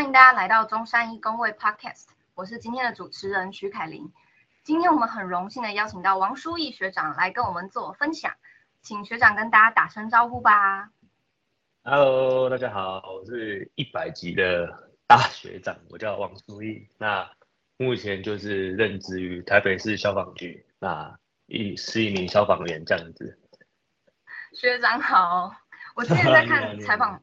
欢迎大家来到中山一工位 Podcast，我是今天的主持人徐凯琳。今天我们很荣幸的邀请到王书义学长来跟我们做分享，请学长跟大家打声招呼吧。Hello，大家好，我是一百级的大学长，我叫王书义。那目前就是任职于台北市消防局，那一是一名消防员这样子。学长好，我之前在看 采访。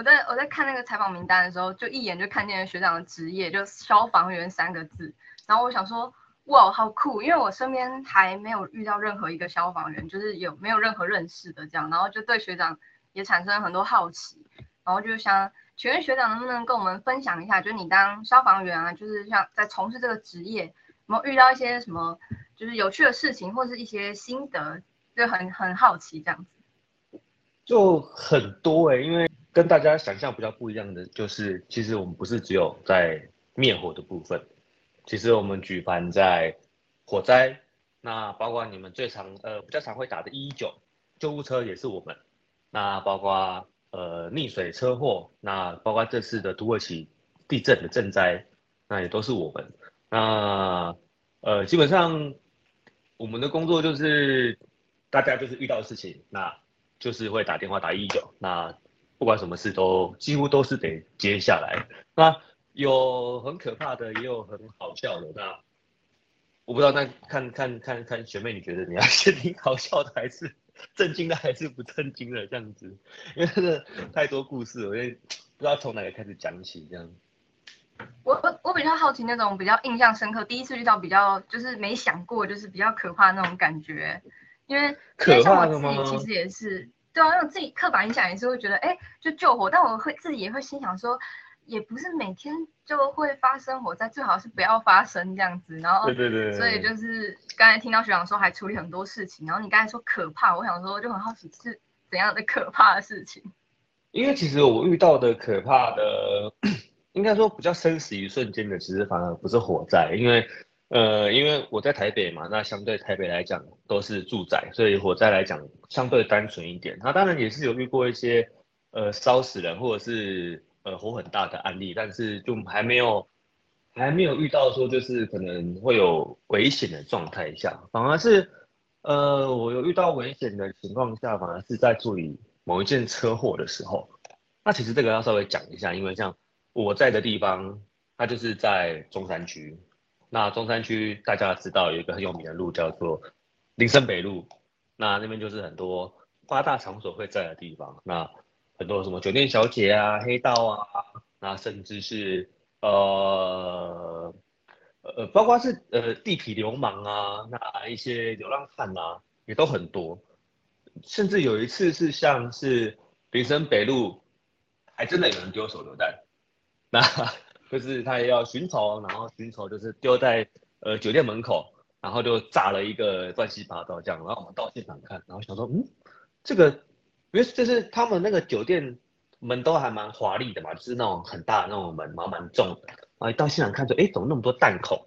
我在我在看那个采访名单的时候，就一眼就看见了学长的职业，就消防员三个字。然后我想说，哇，好酷！因为我身边还没有遇到任何一个消防员，就是有没有任何认识的这样。然后就对学长也产生很多好奇。然后就想，请问学长能不能跟我们分享一下，就是你当消防员啊，就是像在从事这个职业，有没有遇到一些什么就是有趣的事情，或是一些心得，就很很好奇这样子。就很多哎，因为。跟大家想象比较不一样的就是，其实我们不是只有在灭火的部分，其实我们举办在火灾，那包括你们最常呃比较常会打的一一九救护车也是我们，那包括呃溺水车祸，那包括这次的土耳其地震的震灾，那也都是我们。那呃基本上我们的工作就是大家就是遇到事情，那就是会打电话打一一九，那。不管什么事都几乎都是得接下来，那有很可怕的，也有很好笑的。那我不知道，那看看看看学妹，你觉得你要 先听好笑的，还是震惊的，还是不震惊的这样子？因为真的太多故事，我也不知道从哪个开始讲起。这样，我我我比较好奇那种比较印象深刻，第一次遇到比较就是没想过，就是比较可怕那种感觉。因为可怕的吗？其实也是。对啊，因为自己刻板印象也是会觉得，哎，就救火，但我会自己也会心想说，也不是每天就会发生火灾，最好是不要发生这样子。然后，对对对。所以就是刚才听到学长说还处理很多事情，然后你刚才说可怕，我想说就很好奇是怎样的可怕的事情。因为其实我遇到的可怕的，应该说比较生死一瞬间的，其实反而不是火灾，因为。呃，因为我在台北嘛，那相对台北来讲都是住宅，所以火灾来讲相对单纯一点。他当然也是有遇过一些呃烧死人或者是呃火很大的案例，但是就还没有还没有遇到说就是可能会有危险的状态下，反而是呃我有遇到危险的情况下，反而是在处理某一件车祸的时候。那其实这个要稍微讲一下，因为像我在的地方，它就是在中山区。那中山区大家知道有一个很有名的路叫做林森北路，那那边就是很多八大场所会在的地方，那很多什么酒店小姐啊、黑道啊，那甚至是呃呃，包括是呃地痞流氓啊，那一些流浪汉啊，也都很多，甚至有一次是像是林森北路，还真的有人丢手榴弹，那。就是他也要寻仇，然后寻仇就是丢在呃酒店门口，然后就炸了一个乱七八糟这样，然后我们到现场看，然后想说，嗯，这个因为就是他们那个酒店门都还蛮华丽的嘛，就是那种很大的那种门，蛮蛮重的，然后到现场看说，哎，怎么那么多弹孔？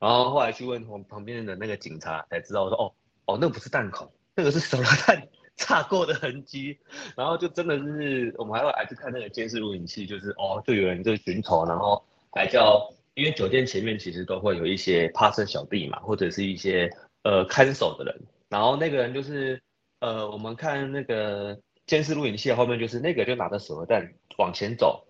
然后后来去问旁边的那个警察才知道说，哦哦，那不是弹孔，那个是手榴弹炸过的痕迹，然后就真的是我们还会还去看那个监视录影器，就是哦，就有人就寻仇，然后。还叫，因为酒店前面其实都会有一些趴车小弟嘛，或者是一些呃看守的人，然后那个人就是呃，我们看那个监视录影器后面就是那个就拿着手榴弹往前走，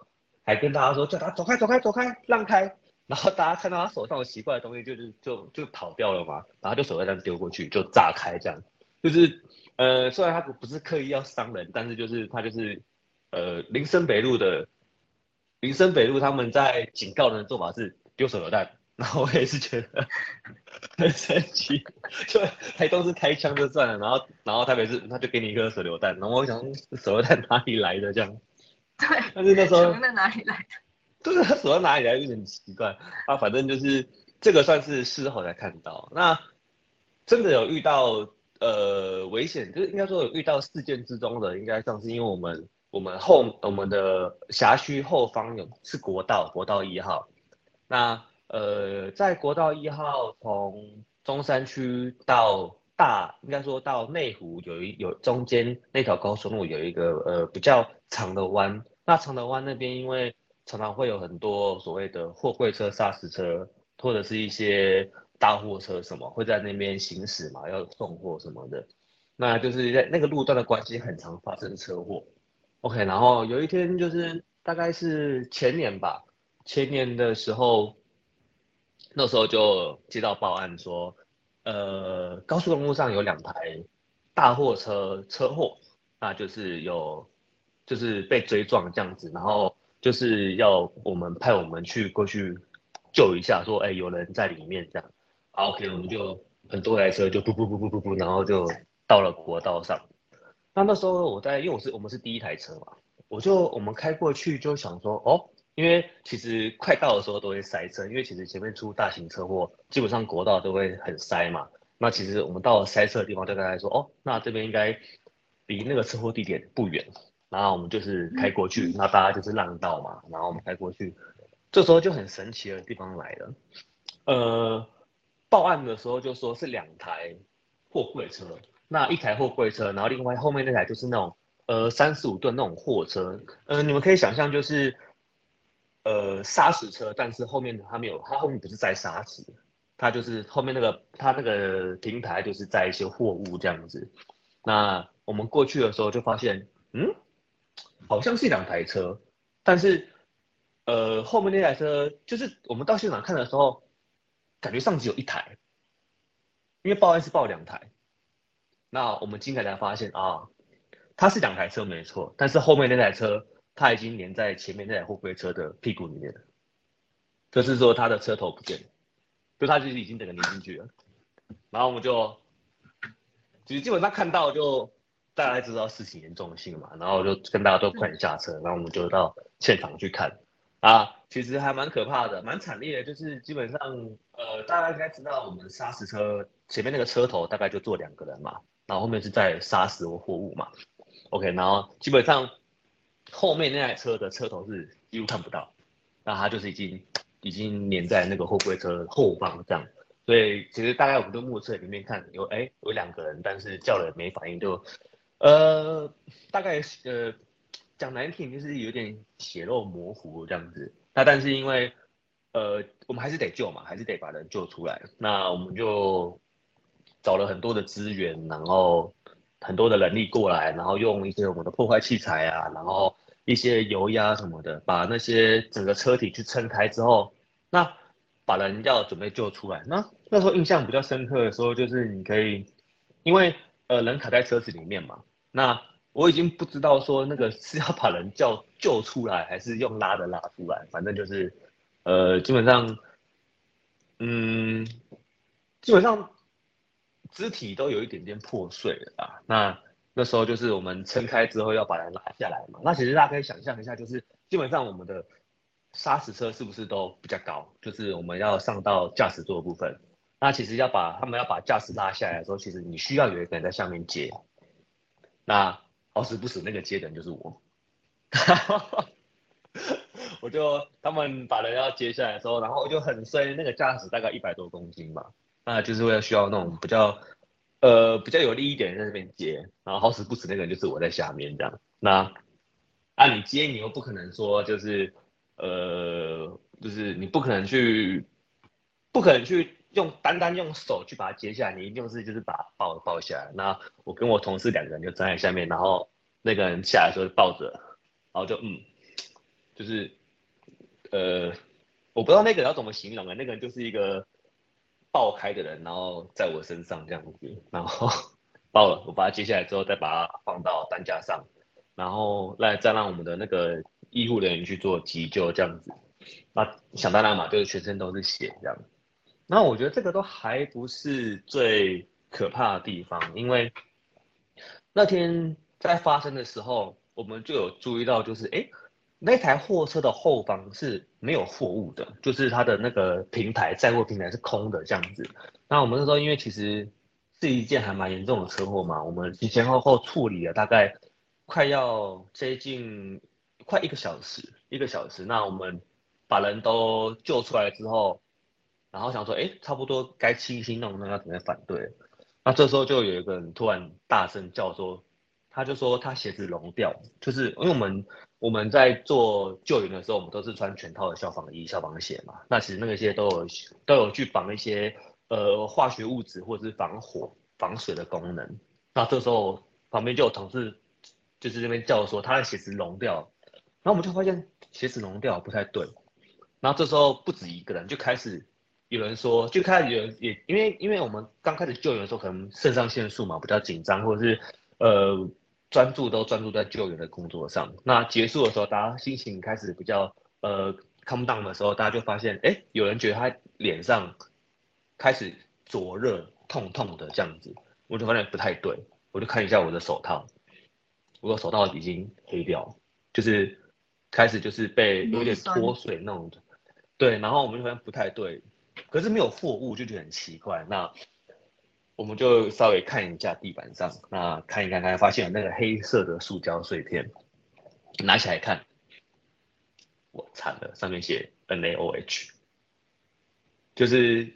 还跟大家说叫他走开走开走开让开，然后大家看到他手上有奇怪的东西，就是就就跑掉了嘛，然后就手榴弹丢过去就炸开这样，就是呃虽然他不不是刻意要伤人，但是就是他就是呃林森北路的。林森北路他们在警告人的做法是丢手榴弹，然后我也是觉得很神奇，就台东是开枪就算了，然后然后台北是他就给你一颗手榴弹，然后我想手榴弹哪里来的这样？对，但是那时候 手榴弹哪里来的？对，手榴弹哪里来有点奇怪啊，反正就是这个算是事后才看到，那真的有遇到呃危险，就是应该说有遇到事件之中的，应该像是因为我们。我们后我们的辖区后方有是国道，国道一号。那呃，在国道一号从中山区到大，应该说到内湖有一有中间那条高速路有一个呃比较长的弯。那长的弯那边因为常常会有很多所谓的货柜车、砂石车，或者是一些大货车什么会在那边行驶嘛，要送货什么的。那就是在那个路段的关系，很常发生车祸。OK，然后有一天就是大概是前年吧，前年的时候，那时候就接到报案说，呃，高速公路上有两台大货车车祸，那就是有就是被追撞这样子，然后。就是要我们派我们去过去救一下，说哎有人在里面这样，OK 我们就很多台车就不不不不不不，然后就到了国道上。那那时候我在，因为我是我们是第一台车嘛，我就我们开过去就想说哦，因为其实快到的时候都会塞车，因为其实前面出大型车祸，基本上国道都会很塞嘛。那其实我们到了塞车的地方，就跟他说哦，那这边应该离那个车祸地点不远。然后我们就是开过去，那大家就是让道嘛。然后我们开过去，这时候就很神奇的地方来了。呃，报案的时候就说是两台货柜车，那一台货柜车，然后另外后面那台就是那种呃三十五吨那种货车。呃，你们可以想象就是呃砂石车，但是后面它没有，它后面不是载砂石，它就是后面那个它那个平台就是载一些货物这样子。那我们过去的时候就发现，嗯。好像是两台车，但是，呃，后面那台车就是我们到现场看的时候，感觉上只有一台，因为报案是报两台，那我们进来才发现啊，它是两台车没错，但是后面那台车它已经连在前面那台货柜车的屁股里面了，就是说它的车头不见了，就它就是已经整个连进去了，然后我们就，其实基本上看到就。大概知道事情严重性嘛，然后就跟大家都快点下车，然后我们就到现场去看啊，其实还蛮可怕的，蛮惨烈的，就是基本上呃，大家应该知道我们砂石车前面那个车头大概就坐两个人嘛，然后后面是在砂石或货物嘛，OK，然后基本上后面那台车的车头是几乎看不到，那它就是已经已经粘在那个货柜车后方这样，所以其实大概我们都目测里面看有哎有两个人，但是叫了没反应就。呃，大概呃讲难听就是有点血肉模糊这样子。那但是因为呃我们还是得救嘛，还是得把人救出来。那我们就找了很多的资源，然后很多的人力过来，然后用一些我们的破坏器材啊，然后一些油压什么的，把那些整个车体去撑开之后，那把人要准备救出来。那那时候印象比较深刻的时候，就是你可以因为呃人卡在车子里面嘛。那我已经不知道说那个是要把人叫救出来，还是用拉的拉出来，反正就是，呃，基本上，嗯，基本上肢体都有一点点破碎了啊。那那时候就是我们撑开之后要把人拉下来嘛。那其实大家可以想象一下，就是基本上我们的砂石车是不是都比较高？就是我们要上到驾驶座部分，那其实要把他们要把驾驶拉下来的时候，其实你需要有一个人在下面接。那好死不死，那个接的人就是我，我就他们把人要接下来的时候，然后我就很衰，那个驾驶大概一百多公斤嘛，那就是为了需要那种比较呃比较有利一点在那边接，然后好死不死那个人就是我在下面这样，那啊你接你又不可能说就是呃就是你不可能去不可能去。用单单用手去把它接下来，你一定是就是把它抱抱下来。那我跟我同事两个人就站在下面，然后那个人下来的时候抱着，然后就嗯，就是呃，我不知道那个人要怎么形容啊。那个人就是一个爆开的人，然后在我身上这样子，然后 爆了，我把它接下来之后再把它放到担架上，然后来再让我们的那个医护人员去做急救这样子。那想当然嘛，就是全身都是血这样。那我觉得这个都还不是最可怕的地方，因为那天在发生的时候，我们就有注意到，就是哎，那台货车的后方是没有货物的，就是它的那个平台载货平台是空的这样子。那我们那时候因为其实是一件还蛮严重的车祸嘛，我们前前后后处理了大概快要接近快一个小时，一个小时。那我们把人都救出来之后。然后想说，哎，差不多该清新弄，那要准备反对。那这时候就有一个人突然大声叫说，他就说他鞋子融掉，就是因为我们我们在做救援的时候，我们都是穿全套的消防衣、消防鞋嘛。那其实那些都有都有去防一些呃化学物质或者是防火、防水的功能。那这时候旁边就有同事就是这边叫说他的鞋子融掉，然后我们就发现鞋子融掉不太对。然后这时候不止一个人就开始有人说，就开始有人也因为因为我们刚开始救援的时候，可能肾上腺素嘛比较紧张，或者是呃。专注都专注在救援的工作上。那结束的时候，大家心情开始比较呃 calm down 的时候，大家就发现，哎，有人觉得他脸上开始灼热、痛痛的这样子，我就发现不太对，我就看一下我的手套，我的手套已经黑掉，就是开始就是被有点脱水那种。对，然后我们就发现不太对，可是没有货物，就觉得很奇怪。那我们就稍微看一下地板上，那看一看，看发现有那个黑色的塑胶碎片，拿起来看，我惨了，上面写 NaOH，就是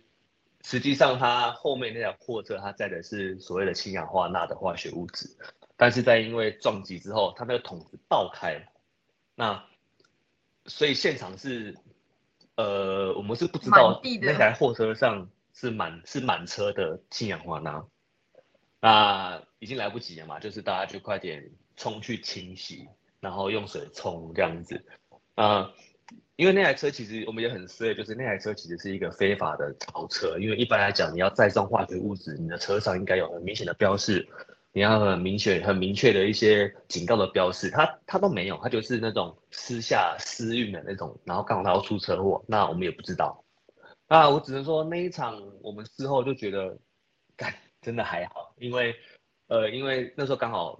实际上它后面那辆货车它载的是所谓的氢氧化钠的化学物质，但是在因为撞击之后，它那个桶子爆开，那所以现场是，呃，我们是不知道那台货车上。是满是满车的氢氧化钠，那已经来不及了嘛，就是大家就快点冲去清洗，然后用水冲这样子。啊，因为那台车其实我们也很衰，就是那台车其实是一个非法的豪车，因为一般来讲你要载上化学物质，你的车上应该有很明显的标示，你要很明显很明确的一些警告的标示，它它都没有，它就是那种私下私运的那种，然后刚好它要出车祸，那我们也不知道。啊，我只能说那一场我们事后就觉得，干真的还好，因为，呃，因为那时候刚好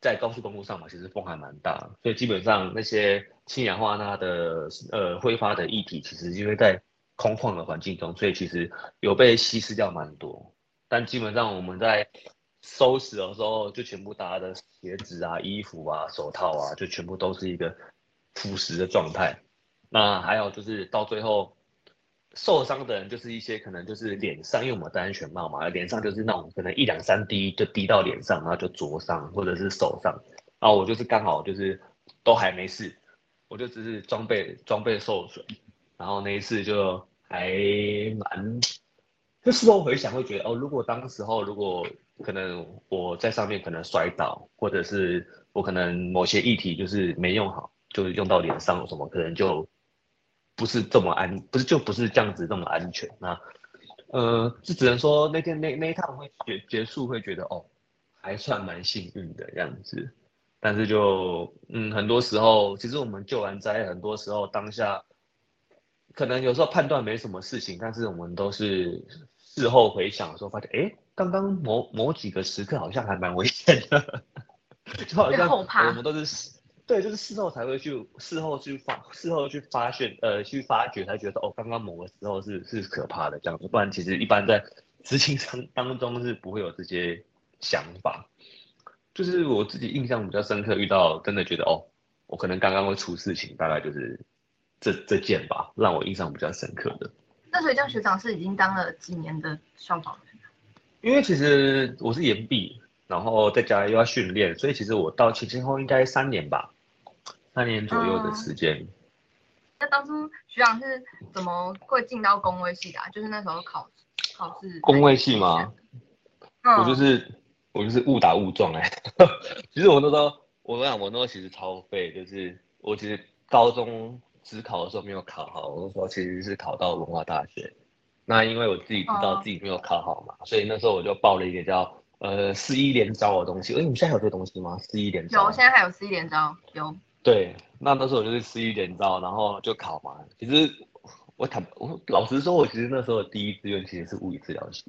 在高速公路上嘛，其实风还蛮大，所以基本上那些氢氧化钠的呃挥发的液体，其实因为在空旷的环境中，所以其实有被稀释掉蛮多。但基本上我们在收拾的时候，就全部大家的鞋子啊、衣服啊、手套啊，就全部都是一个腐蚀的状态。那还有就是到最后。受伤的人就是一些可能就是脸上，因为我们戴安全帽嘛，脸上就是那种可能一两三滴就滴到脸上，然后就灼伤，或者是手上。然后我就是刚好就是都还没事，我就只是装备装备受损，然后那一次就还蛮，就事后回想会觉得哦，如果当时候如果可能我在上面可能摔倒，或者是我可能某些议题就是没用好，就是用到脸上什么，可能就。不是这么安，不是就不是这样子这么安全。那，呃，就只能说那天那那一趟会结结束，会觉得哦，还算蛮幸运的样子。但是就嗯，很多时候其实我们救完灾，很多时候当下可能有时候判断没什么事情，但是我们都是事后回想的时候发现，哎，刚刚某某几个时刻好像还蛮危险的，就好像我们都是。对，就是事后才会去，事后去发，事后去发现，呃，去发掘，才觉得哦，刚刚某个时候是是可怕的这样子，不然其实一般在执行上当中是不会有这些想法。就是我自己印象比较深刻，遇到真的觉得哦，我可能刚刚会出事情，大概就是这这件吧，让我印象比较深刻的。那所以叫学长是已经当了几年的消防员？因为其实我是研毕，然后在家又要训练，所以其实我到前前后应该三年吧。三年左右的时间。那当初学长是怎么会进到工位系的？就是那时候考考试。工位系吗？我就是我就是误打误撞哎。其实我那时候，我跟你讲，我那时候其实超废，就是我其实高中只考的时候没有考好，我那时候其实是考到文化大学。那因为我自己知道自己没有考好嘛，所以那时候我就报了一个叫呃四一连招的东西。哎，你们现在有这个东西吗？四一连招？有，现在还有四一连招，有。对，那那时候我就是吃一点招，然后就考嘛。其实我坦我老实说，我其实那时候第一志愿其实是物理治疗系。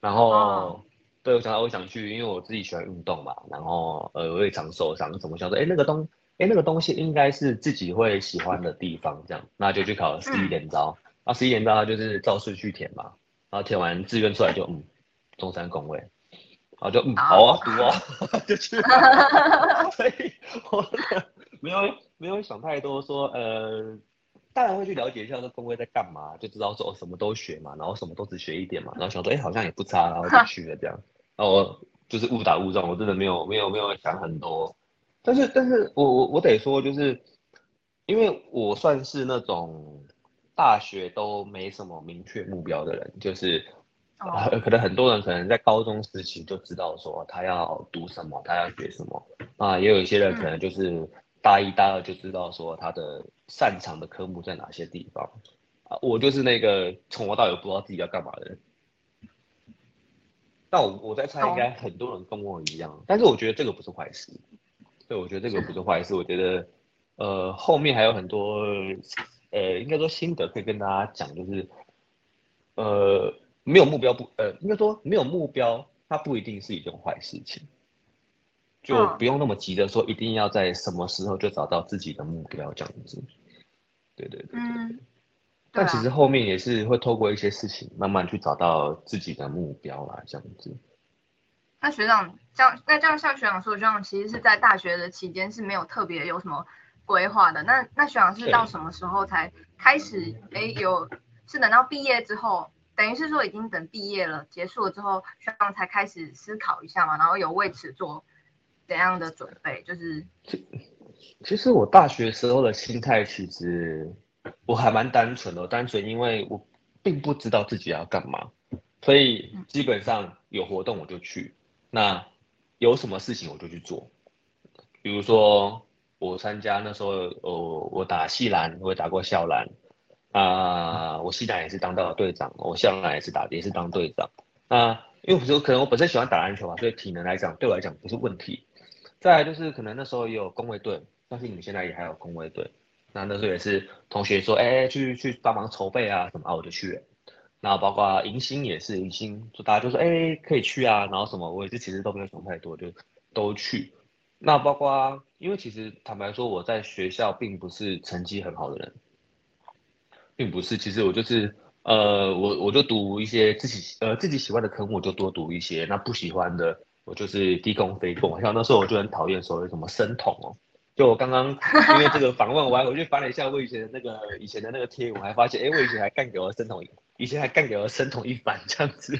然后，对我想到我想去，因为我自己喜欢运动嘛。然后呃，我也常受伤，怎么想说，哎，那个东，哎，那个东西应该是自己会喜欢的地方，这样，那就去考了十一点招。那十一点招就是照顺序填嘛。然后填完志愿出来就嗯，中山工位。然后就嗯好啊，读啊，就去。所以我。没有没有想太多，说呃，当然会去了解一下这工会在干嘛，就知道说什么都学嘛，然后什么都只学一点嘛，然后想说哎好像也不差，然后就去了这样，然后就是误打误撞，我真的没有没有没有想很多，但是但是我我我得说，就是因为我算是那种大学都没什么明确目标的人，就是可能很多人可能在高中时期就知道说他要读什么，他要学什么。啊，也有一些人可能就是大一大二就知道说他的擅长的科目在哪些地方啊，我就是那个从头到尾不知道自己要干嘛的人。那我我在猜，应该很多人跟我一样，但是我觉得这个不是坏事。对，我觉得这个不是坏事。我觉得，呃，后面还有很多，呃，应该说心得可以跟大家讲，就是，呃，没有目标不，呃，应该说没有目标，它不一定是一件坏事情，就不用那么急的说一定要在什么时候就找到自己的目标这样子。对对对对。但其实后面也是会透过一些事情，慢慢去找到自己的目标啦，这样子。那学长，这样那这样像学长说，学长其实是在大学的期间是没有特别有什么规划的。那那学长是到什么时候才开始？哎，有是等到毕业之后，等于是说已经等毕业了，结束了之后，学长才开始思考一下嘛，然后有为此做怎样的准备？就是，其实我大学时候的心态其实。我还蛮单纯的，单纯因为我并不知道自己要干嘛，所以基本上有活动我就去，那有什么事情我就去做。比如说我参加那时候，哦我打西篮，我也打过校篮，啊，我西篮也是当到了队长，我校篮也是打也是当队长。那因为可能我本身喜欢打篮球嘛，所以体能来讲对我来讲不是问题。再来就是可能那时候也有工位队，相信你们现在也还有工位队。那那时候也是同学说，哎，去去帮忙筹备啊什么啊，我就去了。那包括迎新也是，迎新就大家就说，哎，可以去啊。然后什么，我也是其实都没有想太多，就都去。那包括，因为其实坦白说，我在学校并不是成绩很好的人，并不是。其实我就是，呃，我我就读一些自己呃自己喜欢的科目，就多读一些。那不喜欢的，我就是低空飞过。像那时候我就很讨厌所谓什么生统哦。就我刚刚因为这个访问完，我去翻了一下我以前的那个以前的那个贴我，还发现，哎，我以前还干给我生统，以前还干给我生统一番这样子，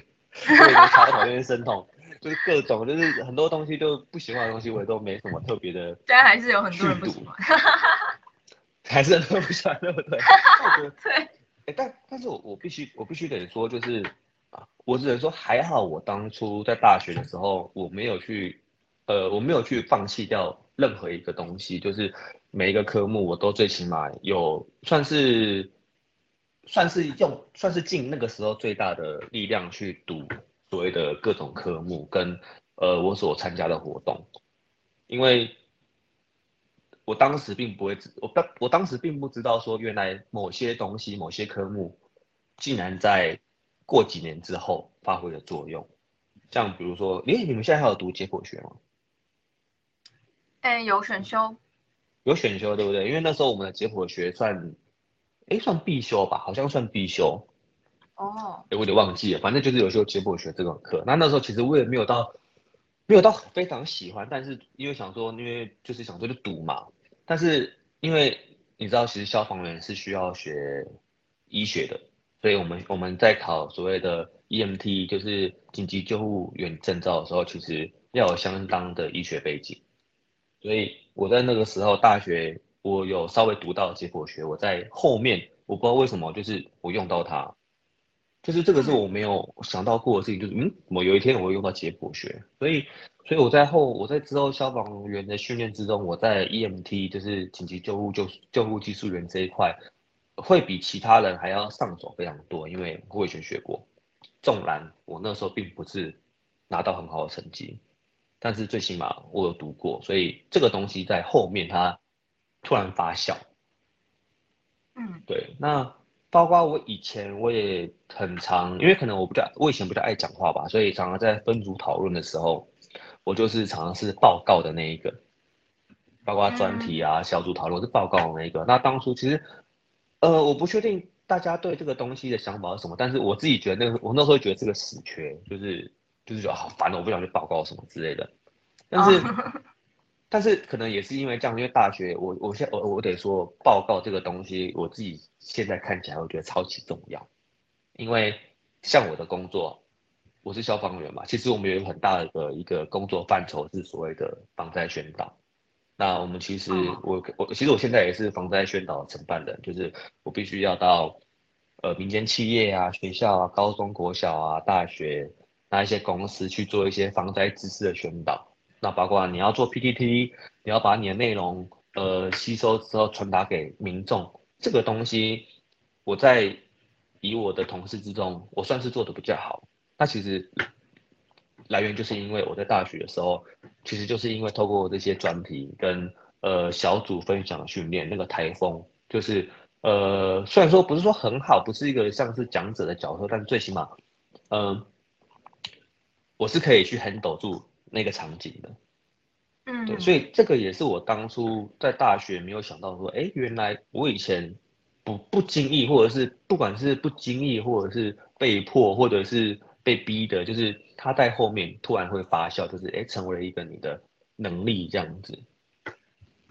我以前超讨厌生统，就是各种就是很多东西就不喜欢的东西，我也都没什么特别的。现在还是有很多人不喜欢，还是很多人不喜欢，对不对？对。哎，但但是我我必须我必须得说，就是啊，啊我只能说还好，我当初在大学的时候，我没有去，呃，我没有去放弃掉。任何一个东西，就是每一个科目，我都最起码有算是算是用算是尽那个时候最大的力量去读所谓的各种科目跟呃我所参加的活动，因为我当时并不会知，我当我当时并不知道说原来某些东西某些科目竟然在过几年之后发挥的作用，像比如说，诶，你们现在还有读解剖学吗？哎，有选修，有选修，对不对？因为那时候我们的解剖学算，哎，算必修吧，好像算必修。哦。哎，我有点忘记了，反正就是有修解剖学这种课。那那时候其实我也没有到，没有到非常喜欢，但是因为想说，因为就是想说就读嘛。但是因为你知道，其实消防员是需要学医学的，所以我们我们在考所谓的 EMT，就是紧急救护员证照的时候，其实要有相当的医学背景。所以我在那个时候大学，我有稍微读到解剖学。我在后面，我不知道为什么，就是我用到它，就是这个是我没有想到过的事情，就是嗯，我有一天我会用到解剖学。所以，所以我在后，我在之后消防员的训练之中，我在 EMT 就是紧急救护救救护技术员这一块，会比其他人还要上手非常多，因为我以前学过。纵然我那时候并不是拿到很好的成绩。但是最起码我有读过，所以这个东西在后面它突然发酵。嗯，对。那包括我以前我也很常，因为可能我比较我以前比较爱讲话吧，所以常常在分组讨论的时候，我就是常常是报告的那一个，包括专题啊、小组讨论是报告的那一个。那当初其实，呃，我不确定大家对这个东西的想法是什么，但是我自己觉得那个我那时候觉得这个死缺就是。就是觉得好烦哦，我不想去报告什么之类的。但是，但是可能也是因为这样，因为大学我我现我我得说报告这个东西，我自己现在看起来我觉得超级重要。因为像我的工作，我是消防员嘛，其实我们有一个很大的一个工作范畴是所谓的防灾宣导。那我们其实我我其实我现在也是防灾宣导承办人，就是我必须要到呃民间企业啊、学校啊、高中国小啊、大学那一些公司去做一些防灾知识的宣导。那包括你要做 PPT，你要把你的内容呃吸收之后传达给民众，这个东西我在以我的同事之中，我算是做的比较好。那其实来源就是因为我在大学的时候，其实就是因为透过这些专题跟呃小组分享训练，那个台风就是呃虽然说不是说很好，不是一个像是讲者的角色，但最起码嗯我是可以去 handle 住。那个场景的，嗯，对，所以这个也是我当初在大学没有想到说，哎，原来我以前不不经意，或者是不管是不经意，或者是被迫，或者是被逼的，就是他在后面突然会发酵，就是哎，成为了一个你的能力这样子。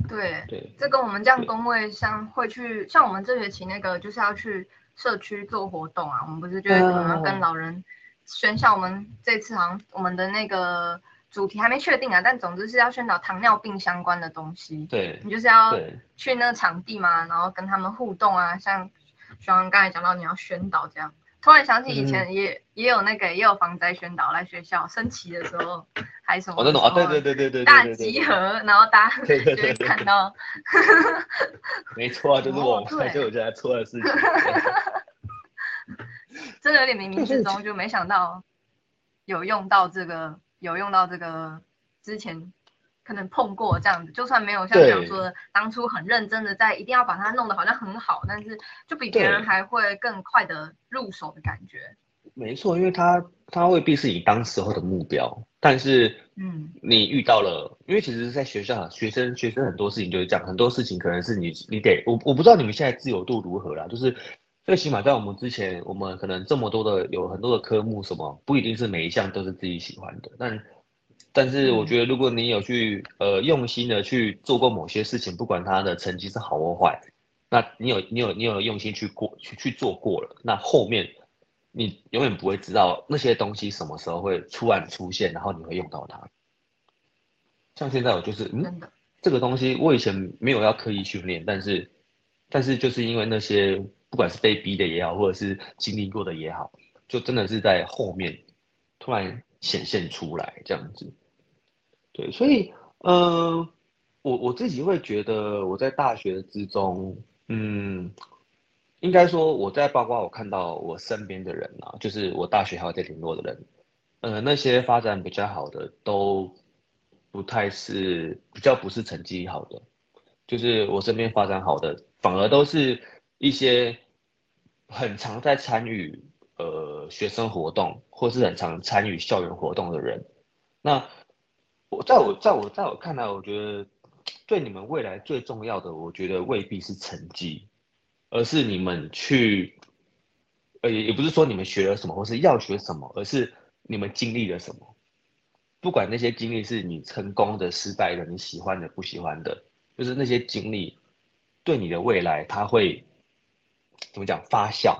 对对，这跟我们这样工位像会去，像我们这学期那个就是要去社区做活动啊，我们不是就是可能跟老人宣校，我们这次好像我们的那个。主题还没确定啊，但总之是要宣导糖尿病相关的东西。对，你就是要去那个场地嘛，然后跟他们互动啊，像徐刚才讲到你要宣导这样。突然想起以前也也有那个也有防灾宣导来学校升旗的时候，还什么？我那种啊，对对对对对，大集合，然后大家就会看到。没错，就是我们就我觉得错的事情。真的有点冥冥之中就没想到有用到这个。有用到这个之前可能碰过这样子，就算没有像这样说的，当初很认真的在一定要把它弄得好像很好，但是就比别人还会更快的入手的感觉。没错，因为他他未必是你当时候的目标，但是嗯，你遇到了，因为其实，在学校学生学生很多事情就是这样，很多事情可能是你你得我我不知道你们现在自由度如何啦，就是最起码在我们之前，我们可能这么多的有很多的科目，什么不一定是每一项都是自己喜欢的。但但是我觉得，如果你有去呃用心的去做过某些事情，不管它的成绩是好或坏，那你有你有你有用心去过去去做过了，那后面你永远不会知道那些东西什么时候会突然出现，然后你会用到它。像现在我就是嗯，这个东西我以前没有要刻意训练，但是但是就是因为那些。不管是被逼的也好，或者是经历过的也好，就真的是在后面突然显现出来这样子。对，所以，嗯，我我自己会觉得我在大学之中，嗯，应该说我在包括我看到我身边的人啊，就是我大学还有在联络的人，呃，那些发展比较好的都不太是比较不是成绩好的，就是我身边发展好的反而都是。一些很常在参与呃学生活动，或是很常参与校园活动的人，那我在我在我在我看来，我觉得对你们未来最重要的，我觉得未必是成绩，而是你们去，呃也也不是说你们学了什么或是要学什么，而是你们经历了什么。不管那些经历是你成功的、失败的、你喜欢的、不喜欢的，就是那些经历对你的未来，它会。怎么讲发酵？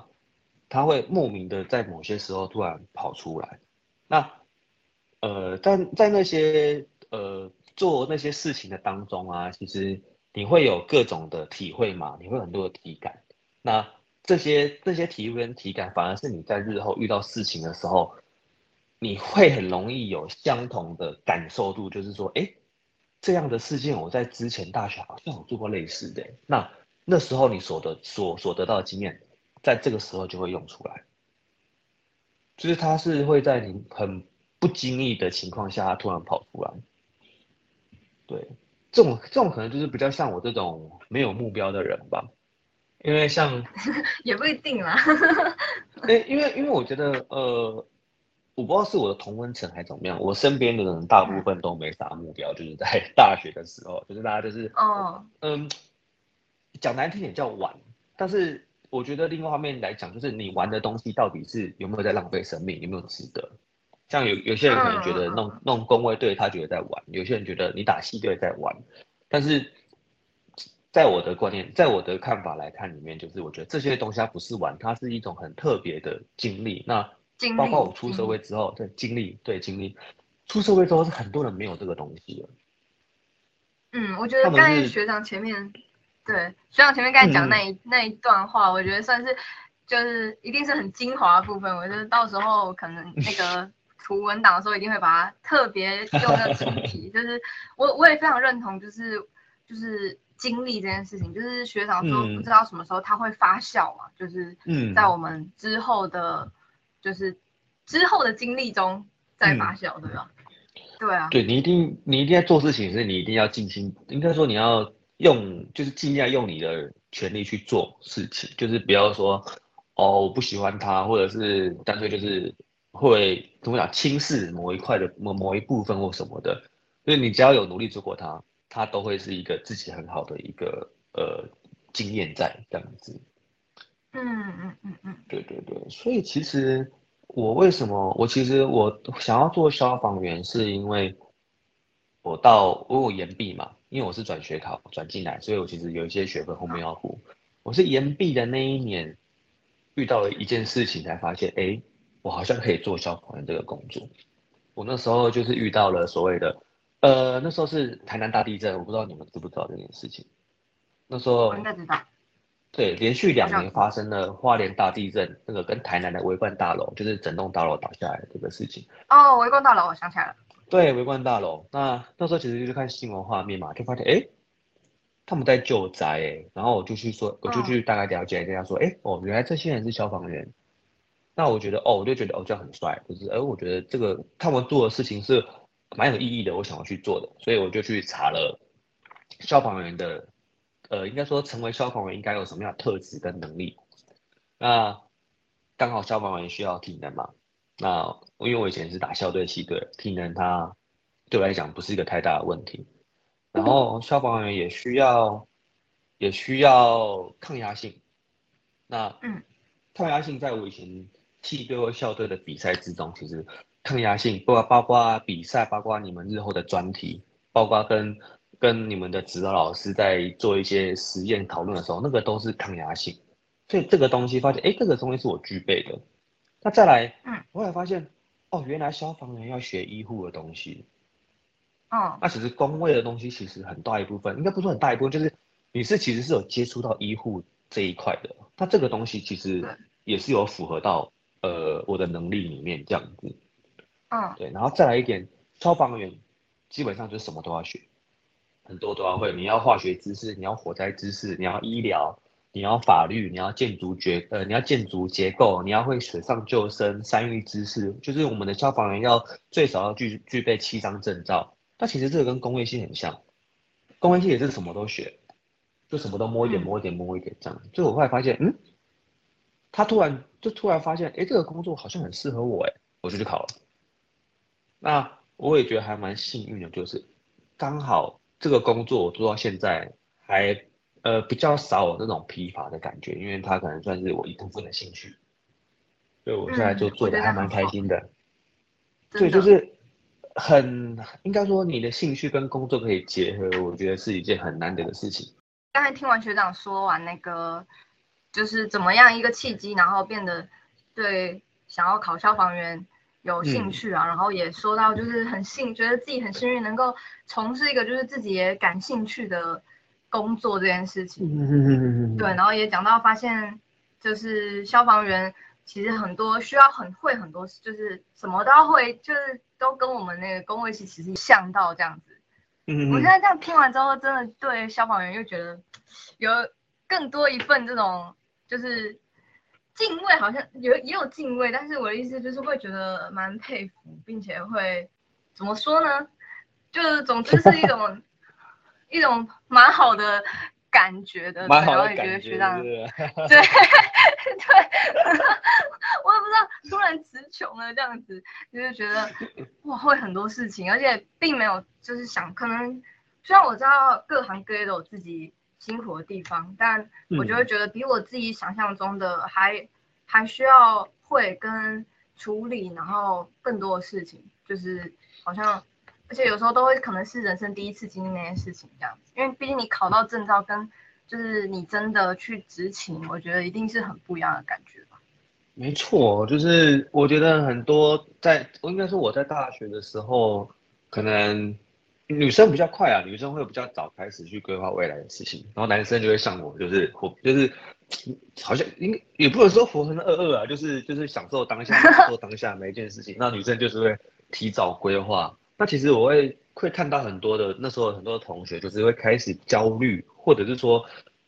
它会莫名的在某些时候突然跑出来。那呃，在在那些呃做那些事情的当中啊，其实你会有各种的体会嘛，你会很多的体感。那这些这些体会跟体感，反而是你在日后遇到事情的时候，你会很容易有相同的感受度，就是说，哎，这样的事件我在之前大学好像有做过类似的。那那时候你所得所所得到的经验，在这个时候就会用出来，就是它是会在你很不经意的情况下突然跑出来。对，这种这种可能就是比较像我这种没有目标的人吧，因为像 也不一定啦。哎，因为因为我觉得呃，我不知道是我的同温层还是怎么样，我身边的人大部分都没啥目标，就是在 大学的时候，就是大家就是哦嗯。讲难听点叫玩，但是我觉得另外一方面来讲，就是你玩的东西到底是有没有在浪费生命，有没有值得？像有有些人可能觉得弄弄工位队，他觉得在玩；有些人觉得你打系队在玩。但是在我的观念，在我的看法来看，里面就是我觉得这些东西它不是玩，它是一种很特别的经历。那包括我出社会之后，对经历，对经历，出社会之后是很多人没有这个东西的。嗯，我觉得刚才学长前面，对学长前面刚才讲那一那一段话，我觉得算是就是一定是很精华的部分。我觉得到时候可能那个图文档的时候，一定会把它特别用那个主题。就是我我也非常认同，就是就是经历这件事情。就是学长说不知道什么时候他会发酵嘛，就是在我们之后的，就是之后的经历中再发酵，对吧？对啊，对你一定，你一定要做事情，是你一定要尽心，应该说你要用，就是尽量用你的权利去做事情，就是不要说，哦，我不喜欢他，或者是干脆就是会怎么讲轻视某一块的某某一部分或什么的，因为你只要有努力做过它，它都会是一个自己很好的一个呃经验在这样子。嗯嗯嗯嗯，对对对，所以其实。我为什么？我其实我想要做消防员，是因为我到我有延毕嘛，因为我是转学考转进来，所以我其实有一些学分后面要补。我是延毕的那一年遇到了一件事情，才发现，哎，我好像可以做消防员这个工作。我那时候就是遇到了所谓的，呃，那时候是台南大地震，我不知道你们知不知道这件事情。那时候应该知道。对，连续两年发生了花莲大地震，那个跟台南的围冠大楼，就是整栋大楼倒下来这个事情。哦，围冠大楼，我想起来了。对，围冠大楼。那那时候其实就是看新闻画面嘛，就发现哎，他们在救灾哎，然后我就去说，我就去大概了解一下，说哎哦，原来这些人是消防员。那我觉得哦，我就觉得哦这样很帅，就是哎，我觉得这个他们做的事情是蛮有意义的，我想要去做的，所以我就去查了消防员的。呃，应该说成为消防员应该有什么样的特质跟能力？那刚好消防员需要体能嘛。那因为我以前是打校队系队，体能它对我来讲不是一个太大的问题。然后消防员也需要也需要抗压性。那嗯，抗压性在我以前系队或校队的比赛之中，其实抗压性包括包括比赛，包括你们日后的专题，包括跟。跟你们的指导老师在做一些实验讨论的时候，那个都是抗压性，所以这个东西发现，哎，这个东西是我具备的。那再来，嗯，我也发现，哦，原来消防员要学医护的东西。哦。那其实工位的东西其实很大一部分，应该不是很大一部分，就是你是其实是有接触到医护这一块的。那这个东西其实也是有符合到呃我的能力里面这样子。啊。对，然后再来一点，消防员基本上就是什么都要学。很多都要会，你要化学知识，你要火灾知识，你要医疗，你要法律，你要建筑结呃，你要建筑结构，你要会水上救生、山域知识，就是我们的消防员要最少要具具备七张证照。那其实这个跟工业系很像，工业系也是什么都学，就什么都摸一点摸一点摸一点这样。所以我后来发现，嗯，他突然就突然发现，哎，这个工作好像很适合我，哎，我就去考了。那我也觉得还蛮幸运的，就是刚好。这个工作我做到现在还呃比较少有那种疲乏的感觉，因为它可能算是我一部分的兴趣，所以我现在就做的还蛮开心的。对，就是很应该说你的兴趣跟工作可以结合，我觉得是一件很难得的事情。刚才听完学长说完那个，就是怎么样一个契机，然后变得对想要考消防员。有兴趣啊，然后也说到就是很幸，觉得自己很幸运能够从事一个就是自己也感兴趣的工作这件事情。对，然后也讲到发现，就是消防员其实很多需要很会很多，就是什么都要会，就是都跟我们那个工位系其实像到这样子。嗯。我现在这样听完之后，真的对消防员又觉得有更多一份这种就是。敬畏好像有也有敬畏，但是我的意思就是会觉得蛮佩服，并且会怎么说呢？就是总之是一种 一种蛮好的感觉的，蛮好的感觉，对对 对，我也不知道突然词穷了这样子，就是觉得哇会很多事情，而且并没有就是想可能虽然我知道各行各业都有自己。辛苦的地方，但我就会觉得比我自己想象中的还还需要会跟处理，然后更多的事情，就是好像，而且有时候都会可能是人生第一次经历那些事情这样子，因为毕竟你考到证照跟就是你真的去执勤，我觉得一定是很不一样的感觉吧。没错，就是我觉得很多在，我应该说我在大学的时候，可能女生比较快啊，女生会比较早开始去规划未来的事情，然后男生就会像我，就是，就是好像应也不能说活成二二啊，就是就是享受当下，做当下每一件事情。那女生就是会提早规划。那其实我会会看到很多的那时候很多的同学就是会开始焦虑，或者是说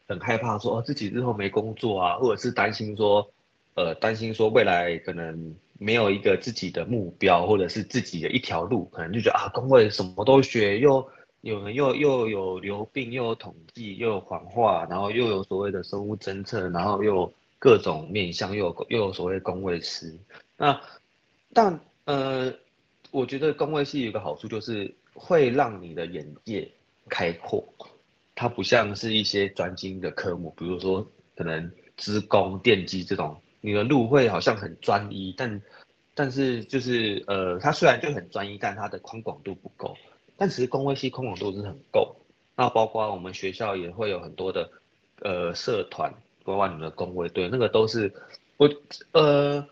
很害怕说哦自己日后没工作啊，或者是担心说呃担心说未来可能。没有一个自己的目标，或者是自己的一条路，可能就觉得啊，工位什么都学，又有人又又有流病，又有统计，又有谎话，然后又有所谓的生物侦测，然后又各种面向，又有又有所谓工位师。那但呃，我觉得工位系有个好处就是会让你的眼界开阔，它不像是一些专精的科目，比如说可能资工、电机这种。你的路会好像很专一，但但是就是呃，它虽然就很专一，但它的宽广度不够。但其实工位系宽广度是很够。那包括我们学校也会有很多的呃社团，包括你们的工位队，那个都是我呃，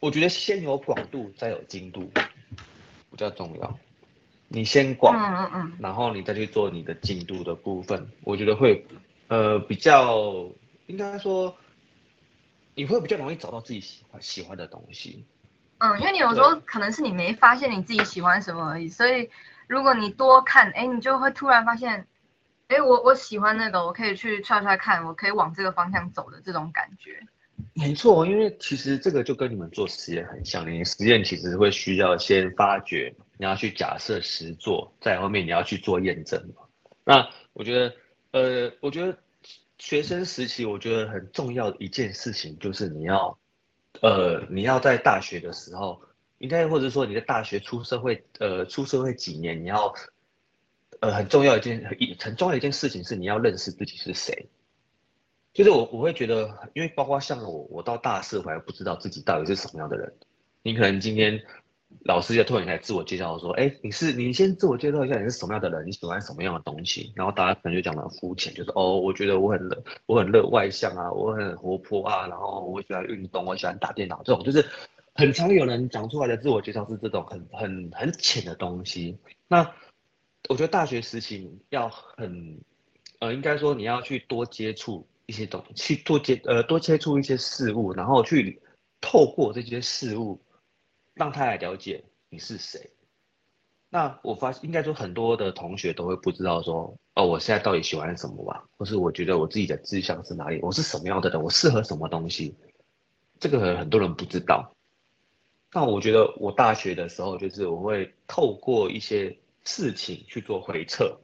我觉得先有广度再有精度比较重要。你先广，嗯嗯嗯，然后你再去做你的精度的部分，我觉得会呃比较应该说。你会比较容易找到自己喜欢喜欢的东西，嗯，因为你有时候可能是你没发现你自己喜欢什么而已，所以如果你多看，哎，你就会突然发现，哎，我我喜欢那个，我可以去踹踹看，我可以往这个方向走的这种感觉。没错，因为其实这个就跟你们做实验很像，你实验其实会需要先发掘，你要去假设实做，在后面你要去做验证嘛。那我觉得，呃，我觉得。学生时期，我觉得很重要的一件事情就是你要，呃，你要在大学的时候，应该或者说你在大学出社会，呃，出社会几年，你要，呃，很重要一件一很重要一件事情是你要认识自己是谁。就是我我会觉得，因为包括像我，我到大四我还不知道自己到底是什么样的人，你可能今天。老师就突然来自我介绍说：“哎，你是你先自我介绍一下，你是什么样的人？你喜欢什么样的东西？”然后大家可能就讲的肤浅，就是哦，我觉得我很，我很热外向啊，我很活泼啊，然后我喜欢运动，我喜欢打电脑，这种就是很常有人讲出来的自我介绍是这种很很很浅的东西。那我觉得大学时期要很呃，应该说你要去多接触一些东西，去多接呃多接触一些事物，然后去透过这些事物。让他来了解你是谁。那我发现应该说很多的同学都会不知道说，哦，我现在到底喜欢什么吧？或是我觉得我自己的志向是哪里？我是什么样的人？我适合什么东西？这个很多人不知道。那我觉得我大学的时候，就是我会透过一些事情去做回测，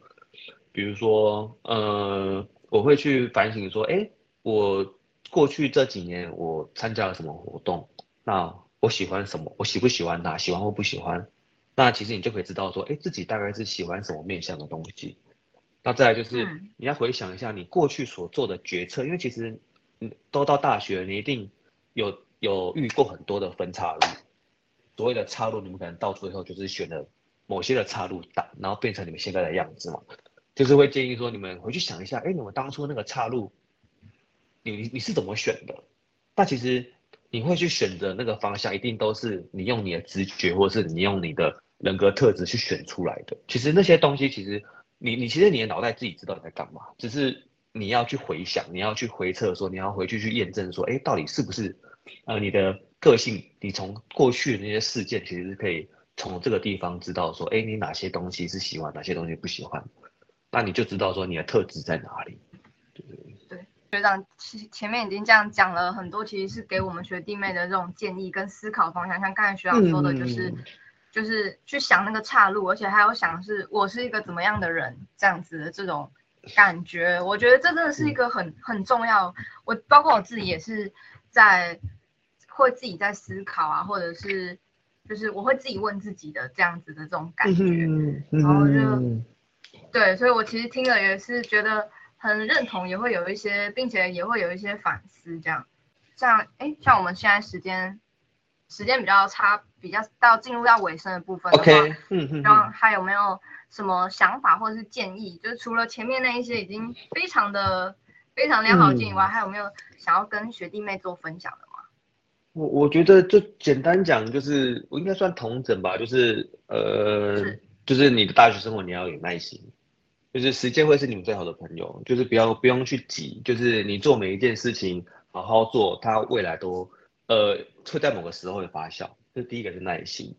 比如说，呃，我会去反省说，哎，我过去这几年我参加了什么活动？那我喜欢什么？我喜不喜欢他？喜欢或不喜欢？那其实你就可以知道说，哎，自己大概是喜欢什么面向的东西。那再来就是你要回想一下你过去所做的决策，因为其实，嗯，都到大学，你一定有有遇过很多的分岔路。所谓的岔路，你们可能到最后就是选了某些的岔路打，然后变成你们现在的样子嘛。就是会建议说，你们回去想一下，哎，你们当初那个岔路，你你是怎么选的？那其实。你会去选择那个方向，一定都是你用你的直觉，或是你用你的人格特质去选出来的。其实那些东西，其实你你其实你的脑袋自己知道你在干嘛，只是你要去回想，你要去回测，说你要回去去验证，说哎，到底是不是呃你的个性？你从过去的那些事件，其实是可以从这个地方知道说，哎，你哪些东西是喜欢，哪些东西不喜欢，那你就知道说你的特质在哪里。学长前前面已经这样讲了很多，其实是给我们学弟妹的这种建议跟思考方向。像刚才学长说的，就是就是去想那个岔路，而且还要想是我是一个怎么样的人这样子的这种感觉。我觉得这真的是一个很很重要。我包括我自己也是在会自己在思考啊，或者是就是我会自己问自己的这样子的这种感觉，然后就对，所以我其实听了也是觉得。很认同，也会有一些，并且也会有一些反思，这样，像哎，像我们现在时间时间比较差，比较到进入到尾声的部分的话，嗯嗯，然后还有没有什么想法或者是建议？就是除了前面那一些已经非常的非常良好建议外，还有没有想要跟学弟妹做分享的吗？我我觉得就简单讲，就是我应该算同整吧，就是呃，就是你的大学生活你要有耐心，就是时间会是你们最好的朋友，就是不要不用去急，就是你做每一件事情好好做，它未来都呃会在某个时候会发酵。这第一个是耐心，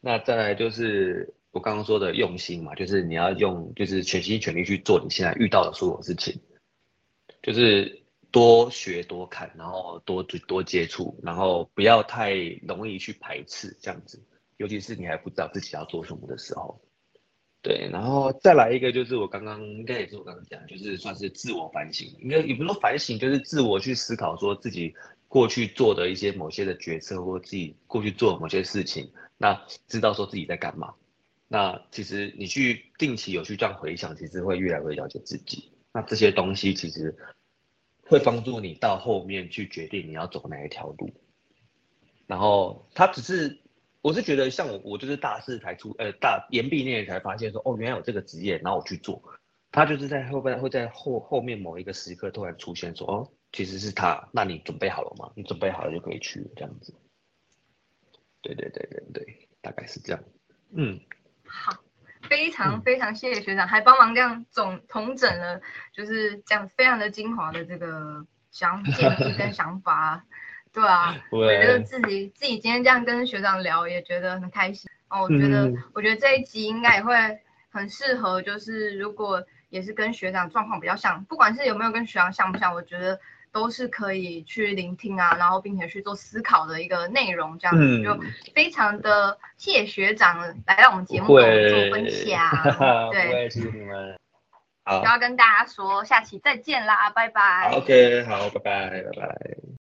那再来就是我刚刚说的用心嘛，就是你要用就是全心全力去做你现在遇到的所有事情，就是多学多看，然后多多接触，然后不要太容易去排斥这样子。尤其是你还不知道自己要做什么的时候，对，然后再来一个就是我刚刚应该也是我刚刚讲，就是算是自我反省，应该也不是说反省，就是自我去思考，说自己过去做的一些某些的决策，或自己过去做某些事情，那知道说自己在干嘛，那其实你去定期有去这样回想，其实会越来越了解自己，那这些东西其实会帮助你到后面去决定你要走哪一条路，然后它只是。我是觉得像我，我就是大四才出，呃，大研毕那年才发现说，哦，原来有这个职业，然后我去做。他就是在后边会在后后面某一个时刻突然出现，说，哦，其实是他，那你准备好了吗？你准备好了就可以去这样子。对对对对对，大概是这样。嗯，好，非常非常谢谢学长，还帮忙这样总统整了，就是这样非常的精华的这个想建议跟想法。对啊，我觉得自己自己今天这样跟学长聊也觉得很开心哦。我觉得我觉得这一集应该也会很适合，就是如果也是跟学长状况比较像，不管是有没有跟学长像不像，我觉得都是可以去聆听啊，然后并且去做思考的一个内容，这样子就非常的谢谢学长来到我们节目做分享。对，谢谢你们。好，要跟大家说下期再见啦，拜拜。OK，好，拜拜，拜拜。